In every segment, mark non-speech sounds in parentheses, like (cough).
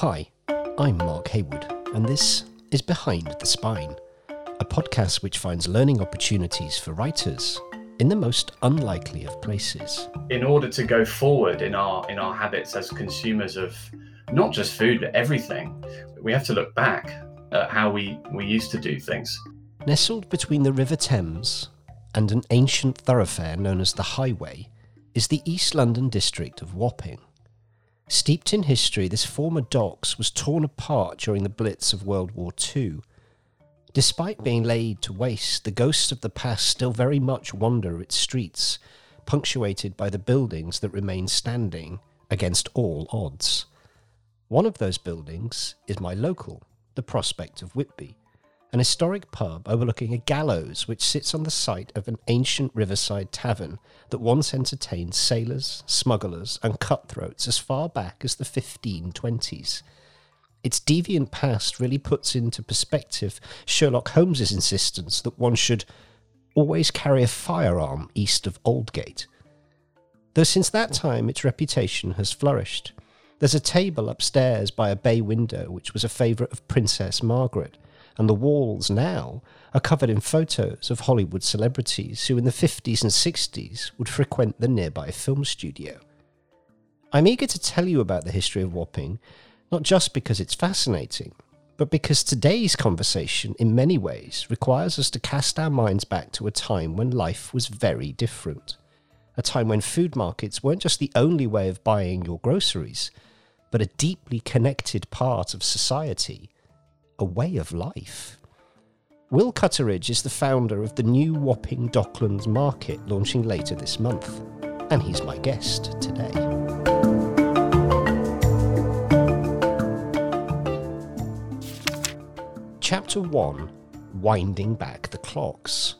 Hi, I'm Mark Haywood, and this is Behind the Spine, a podcast which finds learning opportunities for writers in the most unlikely of places. In order to go forward in our in our habits as consumers of not just food but everything, we have to look back at how we, we used to do things. Nestled between the River Thames and an ancient thoroughfare known as the Highway is the East London district of Wapping. Steeped in history, this former docks was torn apart during the Blitz of World War II. Despite being laid to waste, the ghosts of the past still very much wander its streets, punctuated by the buildings that remain standing against all odds. One of those buildings is my local, the Prospect of Whitby, an historic pub overlooking a gallows which sits on the site of an ancient riverside tavern that once entertained sailors, smugglers, and cutthroats as far back as the 1520s. Its deviant past really puts into perspective Sherlock Holmes's insistence that one should always carry a firearm east of Aldgate. Though since that time its reputation has flourished. There's a table upstairs by a bay window which was a favourite of Princess Margaret and the walls now are covered in photos of Hollywood celebrities who in the 50s and 60s would frequent the nearby film studio. I'm eager to tell you about the history of Wapping, not just because it's fascinating, but because today's conversation, in many ways, requires us to cast our minds back to a time when life was very different. A time when food markets weren't just the only way of buying your groceries, but a deeply connected part of society a way of life. Will Cutteridge is the founder of the new Wapping Docklands Market launching later this month, and he's my guest today. Chapter 1 Winding Back the Clocks.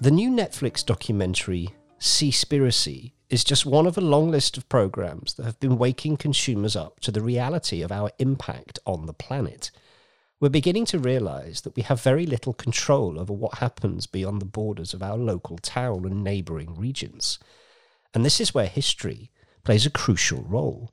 The new Netflix documentary Seaspiracy is just one of a long list of programs that have been waking consumers up to the reality of our impact on the planet we're beginning to realize that we have very little control over what happens beyond the borders of our local town and neighboring regions. And this is where history plays a crucial role.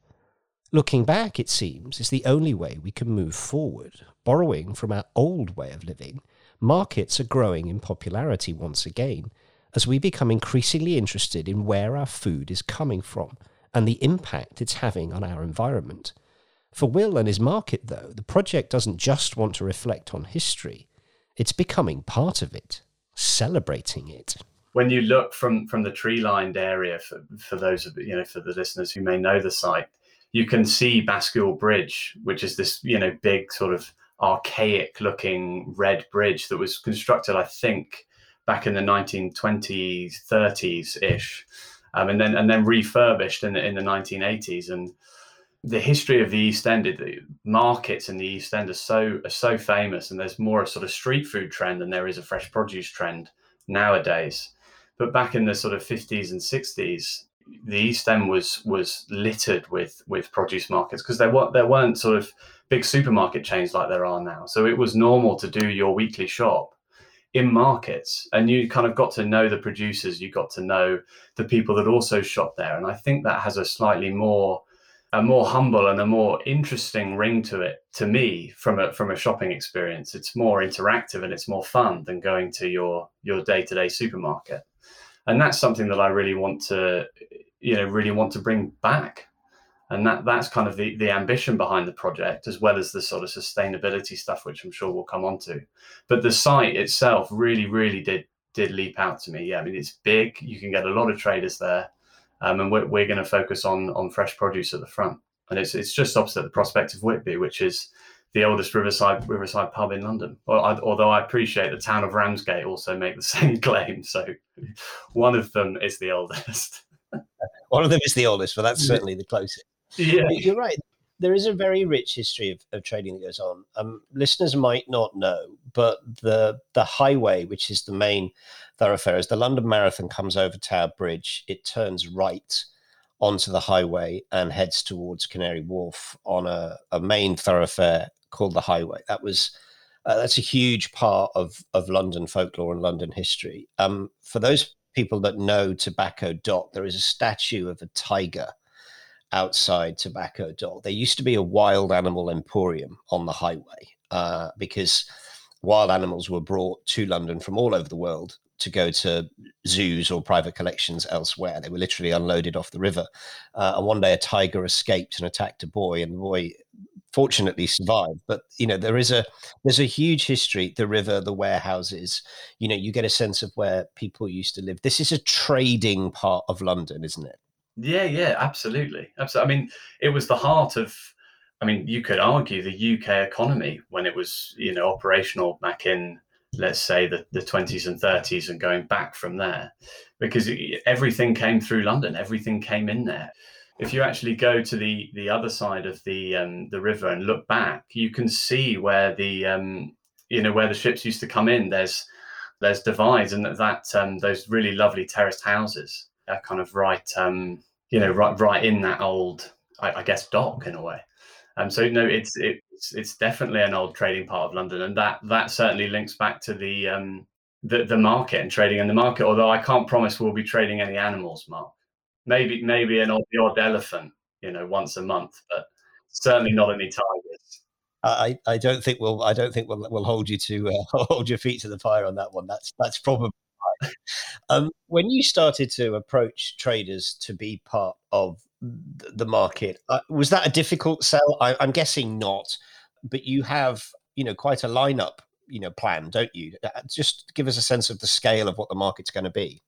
Looking back, it seems, is the only way we can move forward. Borrowing from our old way of living, markets are growing in popularity once again as we become increasingly interested in where our food is coming from and the impact it's having on our environment. For Will and his market, though, the project doesn't just want to reflect on history, it's becoming part of it, celebrating it. When you look from, from the tree lined area, for, for those of you know, for the listeners who may know the site, you can see Bascule Bridge, which is this, you know, big sort of archaic looking red bridge that was constructed, I think, back in the 1920s, 30s ish, um, and then and then refurbished in the, in the 1980s. And the history of the East End, the markets in the East End are so are so famous, and there's more a sort of street food trend than there is a fresh produce trend nowadays. But back in the sort of 50s and 60s, the East End was was littered with with produce markets because there were there weren't sort of big supermarket chains like there are now. So it was normal to do your weekly shop in markets and you kind of got to know the producers you got to know the people that also shop there and i think that has a slightly more a more humble and a more interesting ring to it to me from a from a shopping experience. It's more interactive and it's more fun than going to your your day to day supermarket, and that's something that I really want to you know really want to bring back. And that that's kind of the the ambition behind the project, as well as the sort of sustainability stuff, which I'm sure we'll come on to. But the site itself really, really did did leap out to me. Yeah, I mean it's big. You can get a lot of traders there um, and we're, we're going to focus on on fresh produce at the front. And it's it's just opposite the Prospect of Whitby, which is the oldest riverside riverside pub in London. Well, I, although I appreciate the town of Ramsgate also make the (laughs) same claim, so one of them is the oldest. (laughs) one of them is the oldest, but that's certainly the closest. Yeah, you're right. There is a very rich history of, of trading that goes on. Um, listeners might not know, but the the highway, which is the main thoroughfare. As the London Marathon comes over Tower Bridge, it turns right onto the highway and heads towards Canary Wharf on a, a main thoroughfare called the Highway. That was uh, that's a huge part of of London folklore and London history. Um, for those people that know Tobacco Dock, there is a statue of a tiger outside Tobacco Dock. There used to be a wild animal emporium on the highway uh, because wild animals were brought to London from all over the world to go to zoos or private collections elsewhere. They were literally unloaded off the river. Uh, and one day a tiger escaped and attacked a boy, and the boy fortunately survived. But you know, there is a there's a huge history. The river, the warehouses. You know, you get a sense of where people used to live. This is a trading part of London, isn't it? Yeah, yeah, absolutely, absolutely. I mean, it was the heart of. I mean, you could argue the UK economy when it was, you know, operational back in let's say the, the 20s and 30s and going back from there because everything came through london everything came in there. If you actually go to the the other side of the um, the river and look back you can see where the um, you know where the ships used to come in. There's there's divides and that, that um, those really lovely terraced houses are kind of right um, you know right right in that old I, I guess dock in a way um, so no, it's it's it's definitely an old trading part of London, and that that certainly links back to the um, the, the market and trading in the market. Although I can't promise we'll be trading any animals, Mark. Maybe maybe an odd, odd elephant, you know, once a month, but certainly not any tigers. I, I don't think we'll I don't think we'll, we'll hold you to uh, (laughs) hold your feet to the fire on that one. That's that's probably right. Um, when you started to approach traders to be part of the market. Uh, was that a difficult sell? I, am guessing not, but you have you know quite a lineup you know plan, don't you? Uh, just give us a sense of the scale of what the market's going to be.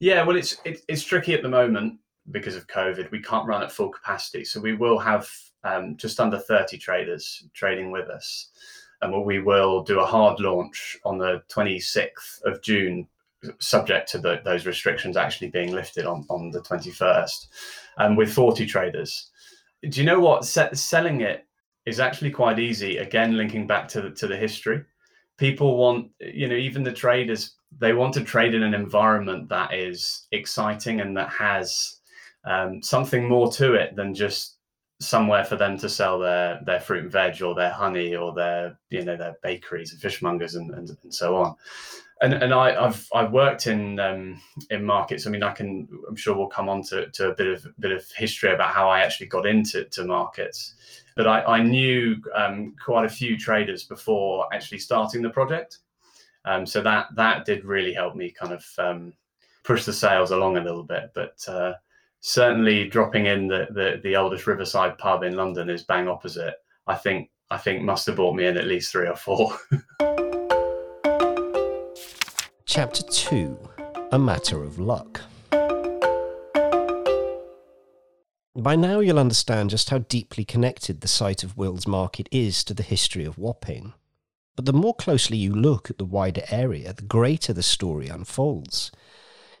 Yeah, well, it's it, it's tricky at the moment because of COVID. We can't run at full capacity, so we will have um, just under 30 traders trading with us. And we will do a hard launch on the 26th of June subject to the, those restrictions actually being lifted on, on the 21st um, with 40 traders. Do you know what? selling it is actually quite easy. Again, linking back to the, to the history, people want, you know, even the traders, they want to trade in an environment that is exciting and that has um, something more to it than just somewhere for them to sell their their fruit and veg or their honey or their you know their bakeries and fishmongers and, and, and so on and and I, have I've worked in um, in markets. I mean, I can I'm sure we'll come on to, to a bit of bit of history about how I actually got into to markets. But I, I knew um, quite a few traders before actually starting the project, um, so that that did really help me kind of um, push the sales along a little bit. But uh, certainly dropping in the, the the oldest Riverside pub in London is bang opposite. I think I think must have brought me in at least three or four. (laughs) Chapter 2 A Matter of Luck. By now, you'll understand just how deeply connected the site of Will's Market is to the history of Wapping. But the more closely you look at the wider area, the greater the story unfolds.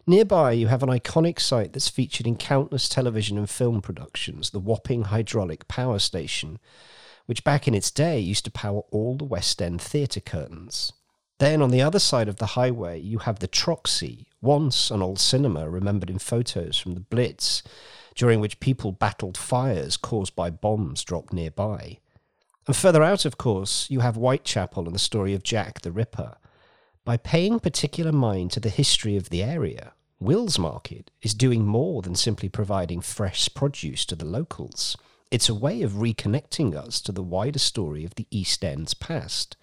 Nearby, you have an iconic site that's featured in countless television and film productions, the Wapping Hydraulic Power Station, which back in its day used to power all the West End theatre curtains. Then on the other side of the highway, you have the Troxy, once an old cinema remembered in photos from the Blitz, during which people battled fires caused by bombs dropped nearby. And further out, of course, you have Whitechapel and the story of Jack the Ripper. By paying particular mind to the history of the area, Will's Market is doing more than simply providing fresh produce to the locals. It's a way of reconnecting us to the wider story of the East End's past.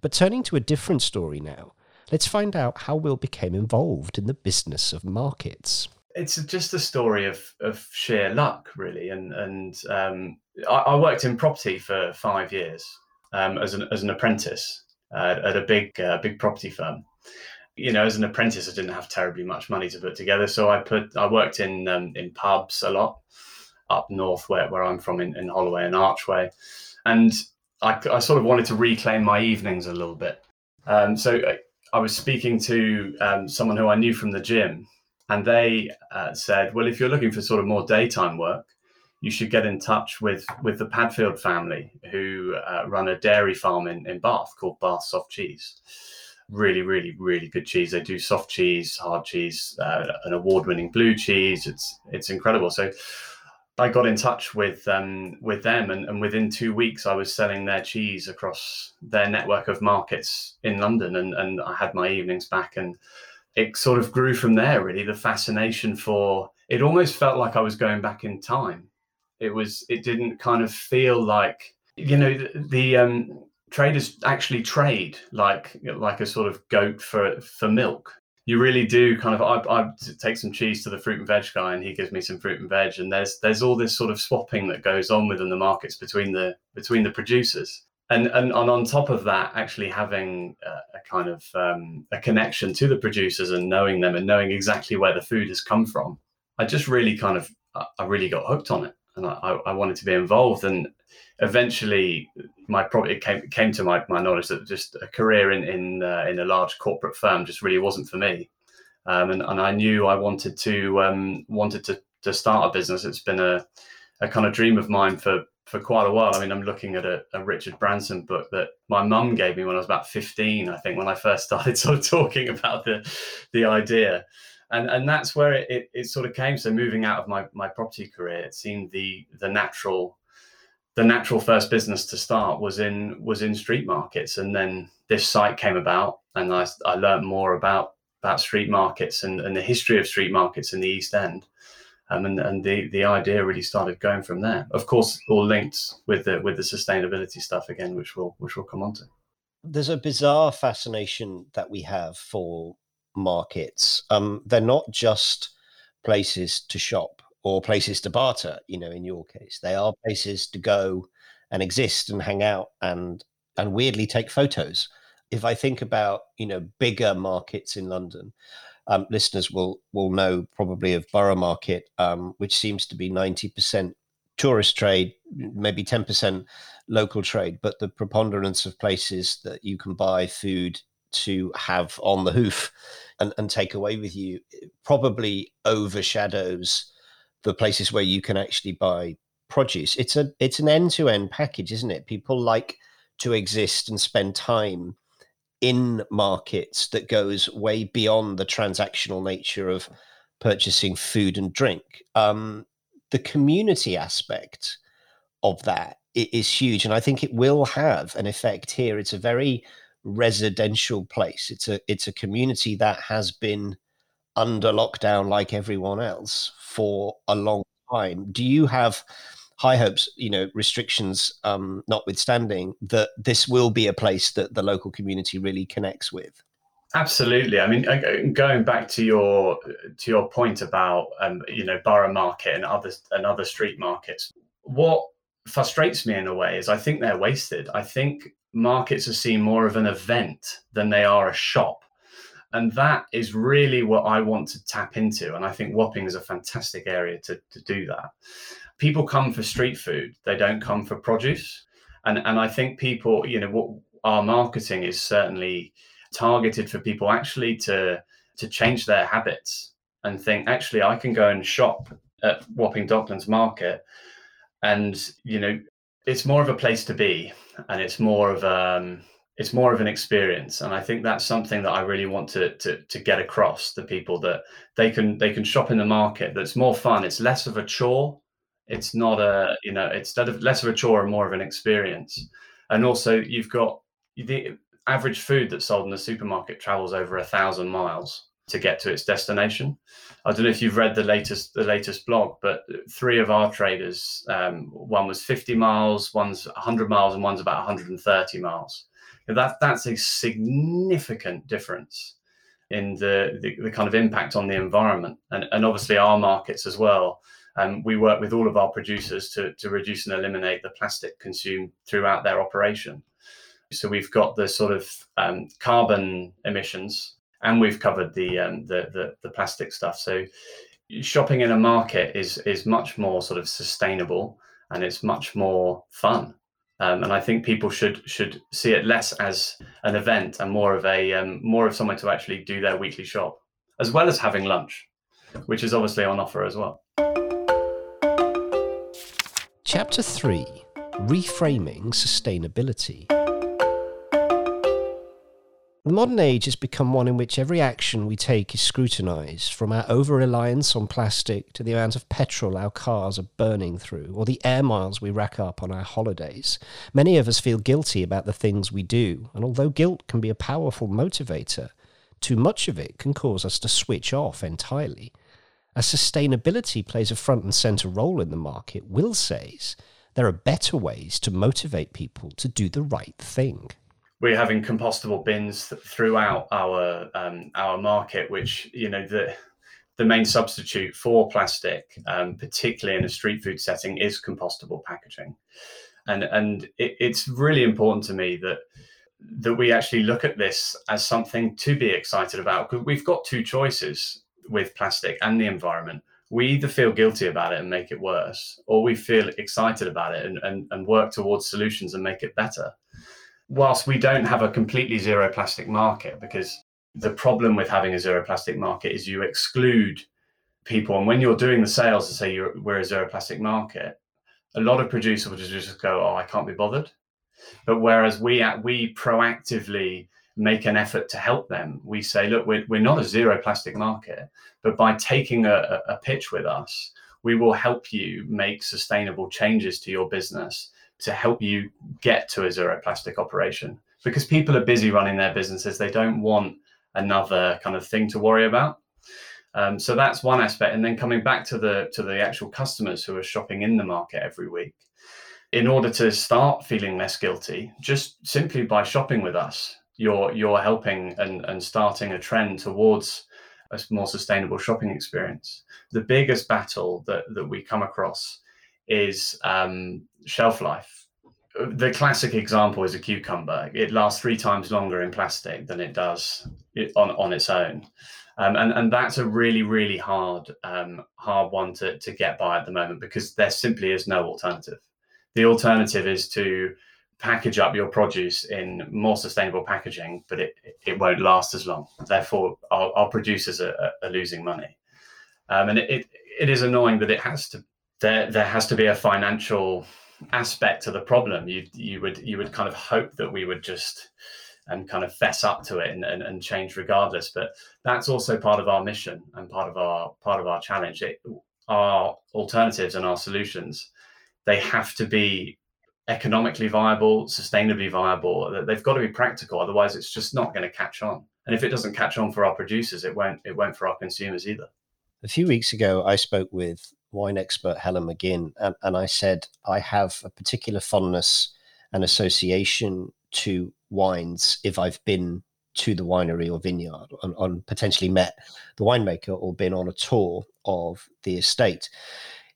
But turning to a different story now, let's find out how Will became involved in the business of markets. It's just a story of, of sheer luck, really. And and um, I, I, worked in property for five years um, as an as an apprentice uh, at a big uh, big property firm. You know, as an apprentice, I didn't have terribly much money to put together, so I put I worked in um, in pubs a lot up north, where where I'm from in, in Holloway and Archway, and I, I sort of wanted to reclaim my evenings a little bit. Um, so I, I, was speaking to um, someone who I knew from the gym, and they uh, said, "Well, if you're looking for sort of more daytime work, you should get in touch with with the Padfield family, who uh, run a dairy farm in, in Bath called Bath Soft Cheese. Really, really, really good cheese. They do soft cheese, hard cheese, uh, an award-winning blue cheese. It's it's incredible. So." I got in touch with um, with them, and, and, within two weeks, I was selling their cheese across their network of markets in London, and, and I had my evenings back, and it sort of grew from there. Really, the fascination for it almost felt like I was going back in time. It was it didn't kind of feel like you know the, the um, traders actually trade like like a sort of goat for for milk. You really do kind of. I, I take some cheese to the fruit and veg guy, and he gives me some fruit and veg, and there's there's all this sort of swapping that goes on within the markets between the between the producers and, and and on top of that, actually having a, a kind of um, a connection to the producers and knowing them and knowing exactly where the food has come from, I just really kind of I really got hooked on it, and I, I wanted to be involved. And eventually, my probably it came came to my, my knowledge that just a career in in uh, in a large corporate firm just really wasn't for me. Um, and, and I knew I wanted to um, wanted to to start a business. It's been a a kind of dream of mine for for quite a while. I mean, I'm looking at a, a Richard Branson book that my mum gave me when I was about 15. I think when I first (laughs) started sort of talking about the the idea, and and that's where it, it, it sort of came. So moving out of my my property career, it seemed the the natural the natural first business to start was in was in street markets, and then this site came about, and I I learned more about about street markets and, and the history of street markets in the East End um, and and the the idea really started going from there. Of course, all linked with the with the sustainability stuff again, which we'll which we'll come on to. There's a bizarre fascination that we have for markets. Um, they're not just places to shop or places to barter. You know, in your case, they are places to go and exist and hang out and and weirdly take photos. If I think about you know bigger markets in London, um, listeners will will know probably of Borough Market, um, which seems to be ninety percent tourist trade, maybe ten percent local trade, but the preponderance of places that you can buy food to have on the hoof and, and take away with you probably overshadows the places where you can actually buy produce. It's a it's an end to end package, isn't it? People like to exist and spend time in markets that goes way beyond the transactional nature of purchasing food and drink. Um, the community aspect of that is huge, and I think it will have an effect here. It's a very residential place. It's a it's a community that has been under lockdown like everyone else for a long time. Do you have high hopes, you know, restrictions um, notwithstanding, that this will be a place that the local community really connects with. Absolutely. I mean, going back to your to your point about um, you know borough market and other and other street markets, what frustrates me in a way is I think they're wasted. I think markets are seen more of an event than they are a shop. And that is really what I want to tap into. And I think Wapping is a fantastic area to, to do that. People come for street food. They don't come for produce. And and i think people you know what our marketing is certainly targeted for people actually to to change their habits and think actually i can go and shop at wapping docklands market. And you know it's more of a place to be and it's more of um it's more of an experience. And i think that's something that i really want to, to to get across to people that they can they can shop in the market that's more fun. It's less of a chore. It's not a you know of less of a chore and more of an experience. And also you've got the average food that's sold in the supermarket travels over a thousand miles to get to its destination. I don't know if you've read the latest the latest blog, but three of our traders, um, one was 50 miles, one's 100 miles, and one's about 130 miles. That that's a significant difference in the, the, the kind of impact on the environment, and and obviously our markets as well. Um, we work with all of our producers to, to reduce and eliminate the plastic consumed throughout their operation. So we've got the sort of um, carbon emissions, and we've covered the, um, the, the the plastic stuff. So shopping in a market is is much more sort of sustainable, and it's much more fun. Um, and I think people should should see it less as an event and more of a um, more of somewhere to actually do their weekly shop, as well as having lunch, which is obviously on offer as well. Chapter 3 Reframing Sustainability. The modern age has become one in which every action we take is scrutinised, from our over reliance on plastic to the amount of petrol our cars are burning through, or the air miles we rack up on our holidays. Many of us feel guilty about the things we do, and although guilt can be a powerful motivator, too much of it can cause us to switch off entirely. as sustainability plays a front and center role in the market, Will says there are better ways to motivate people to do the right thing. We're having compostable bins throughout our um, our market, which you know the the main substitute for plastic, um, particularly in a street food setting, is compostable packaging, and and it, it's really important to me that that we actually look at this as something to be excited about because we've got two choices with plastic and the environment. We either feel guilty about it and make it worse, or we feel excited about it and, and, and work towards solutions and make it better. Whilst we don't have a completely zero plastic market, because the problem with having a zero plastic market is you exclude people. And when you're doing the sales to say you're, we're a zero plastic market, a lot of producers will just go, oh, I can't be bothered. But whereas we we proactively make an effort to help them, we say, look, we're, we're not a zero plastic market, but by taking a, a pitch with us, we will help you make sustainable changes to your business to help you get to a zero plastic operation. Because people are busy running their businesses, they don't want another kind of thing to worry about. Um, so that's one aspect. And then coming back to the to the actual customers who are shopping in the market every week, in order to start feeling less guilty, just simply by shopping with us, you're you're helping and, and starting a trend towards a more sustainable shopping experience. The biggest battle that, that we come across is um, shelf life. The classic example is a cucumber. It lasts three times longer in plastic than it does on, on its own. Um, and, and that's a really, really hard um, hard one to, to get by at the moment because there simply is no alternative. The alternative is to package up your produce in more sustainable packaging, but it, it won't last as long. Therefore, our, our producers are, are, losing money. Um, and it, it, it is annoying that it has to there there has to be a financial aspect to the problem. You you would you would kind of hope that we would just and kind of fess up to it and, and, and change regardless. But that's also part of our mission and part of our part of our challenge. It, our alternatives and our solutions they have to be economically viable, sustainably viable. They've got to be practical, otherwise it's just not going to catch on. And if it doesn't catch on for our producers, it won't it won't for our consumers either. A few weeks ago, I spoke with wine expert Helen McGinn, and, and I said I have a particular fondness and association to wines if I've been to the winery or vineyard and, and potentially met the winemaker or been on a tour of the estate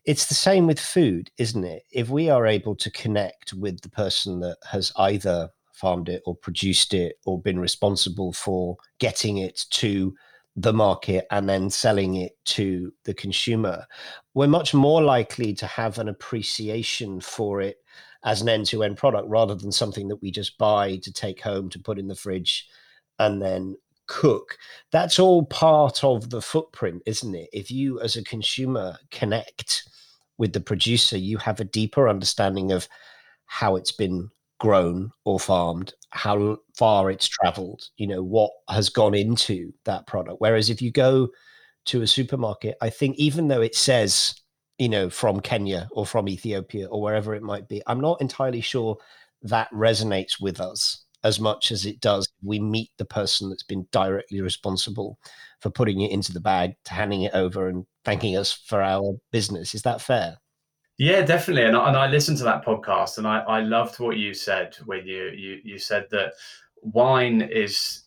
it's the same with food, isn't it? If we are able to connect with the person that has either farmed it or produced it or been responsible for getting it to the market and then selling it to the consumer, we're much more likely to have an appreciation for it as an end to end product rather than something that we just buy to take home to put in the fridge and then cook. That's all part of the footprint, isn't it? If you, as a consumer, connect with the producer, you have a deeper understanding of how it's been grown or farmed, how far it's traveled, you know, what has gone into that product. Whereas if you go to a supermarket, I think even though it says, you know, from Kenya or from Ethiopia or wherever it might be, I'm not entirely sure that resonates with us as much as it does we meet the person that's been directly responsible for putting it into the bag handing it over and thanking us for our business is that fair yeah definitely and I, and I listened to that podcast and I, I loved what you said when you you, you said that wine is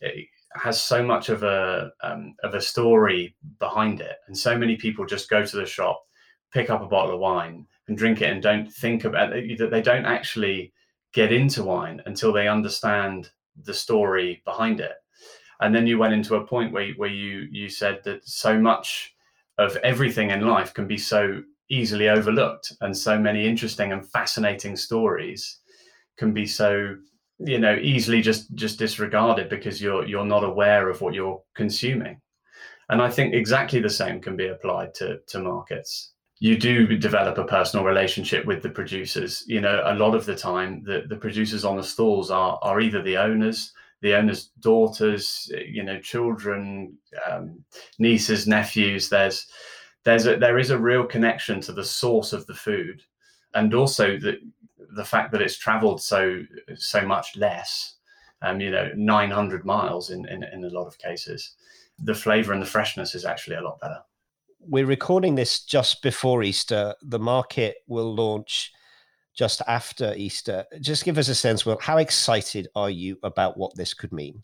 has so much of a um, of a story behind it and so many people just go to the shop pick up a bottle of wine and drink it and don't think about it they don't actually get into wine until they understand the story behind it. And then you went into a point where, where you you said that so much of everything in life can be so easily overlooked and so many interesting and fascinating stories can be so you know easily just just disregarded because you're you're not aware of what you're consuming and i think exactly the same can be applied to to markets you do develop a personal relationship with the producers. You know, a lot of the time, the, the producers on the stalls are are either the owners, the owners' daughters, you know, children, um, nieces, nephews. There's there's a, there is a real connection to the source of the food, and also the the fact that it's travelled so so much less. Um, you know, 900 miles in, in in a lot of cases. The flavour and the freshness is actually a lot better we're recording this just before Easter. The market will launch just after Easter. Just give us a sense, Will, how excited are you about what this could mean?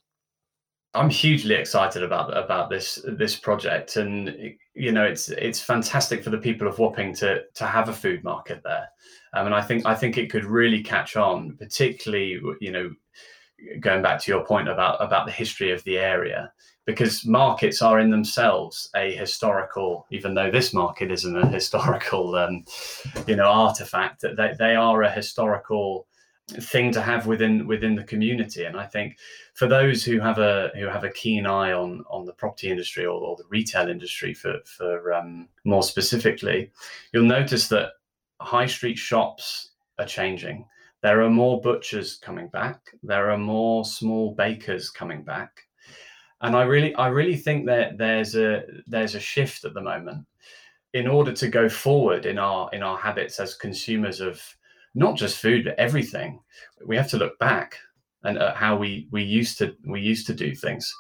I'm hugely excited about about this this project, and you know it's it's fantastic for the people of Wapping to to have a food market there, um, and I think I think it could really catch on, particularly you know going back to your point about about the history of the area because markets are in themselves a historical even though this market isn't a (laughs) historical um, you know artifact that they, they are a historical thing to have within within the community. And i think for those who have a who have a keen eye on on the property industry or, or the retail industry for for um, more specifically you'll notice that high street shops are changing. There are more butchers coming back. There are more small bakers coming back. And i really i really think that there's a there's a shift at the moment. In order to go forward in our in our habits as consumers of not just food but everything. We have to look back and at how we we used to we used to do things.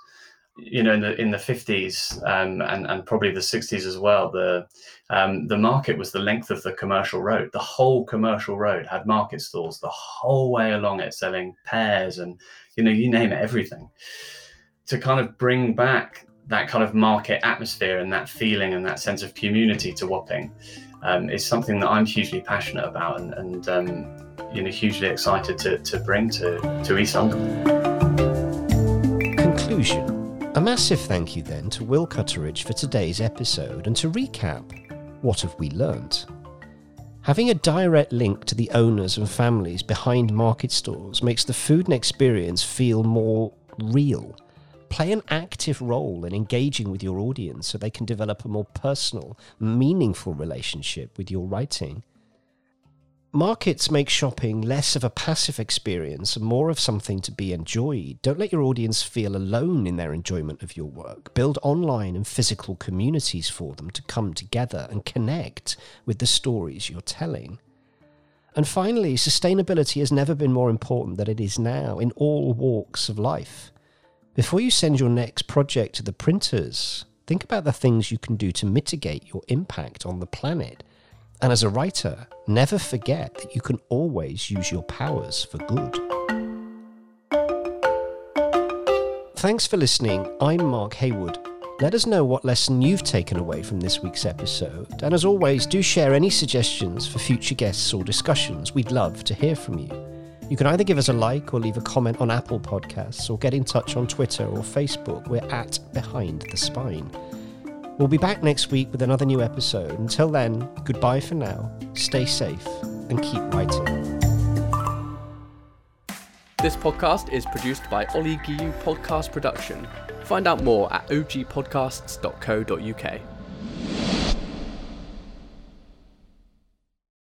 You know in the in the 50s um, and and probably the 60s as well the um, the market was the length of the commercial road. The whole commercial road had market stalls the whole way along it selling pears and you know you name it everything. To kind of bring back that kind of market atmosphere and that feeling and that sense of community to Wapping um, is something that I'm hugely passionate about and, and um, you know hugely excited to, to bring to, to East London. Conclusion. A massive thank you then to Will Cutteridge for today's episode and to recap, what have we learnt? Having a direct link to the owners and families behind market stores makes the food and experience feel more real play an active role in engaging with your audience so they can develop a more personal, meaningful relationship with your writing. Markets make shopping less of a passive experience and more of something to be enjoyed. Don't let your audience feel alone in their enjoyment of your work. Build online and physical communities for them to come together and connect with the stories you're telling. And finally, sustainability has never been more important than it is now in all walks of life. Before you send your next project to the printers, think about the things you can do to mitigate your impact on the planet. And as a writer, never forget that you can always use your powers for good. Thanks for listening. I'm Mark Haywood. Let us know what lesson you've taken away from this week's episode. And as always, do share any suggestions for future guests or discussions. We'd love to hear from you. You can either give us a like or leave a comment on Apple Podcasts or get in touch on Twitter or Facebook. We're at Behind the Spine. We'll be back next week with another new episode. Until then, goodbye for now, stay safe, and keep writing. This podcast is produced by Ollie Giu Podcast Production. Find out more at ogpodcasts.co.uk.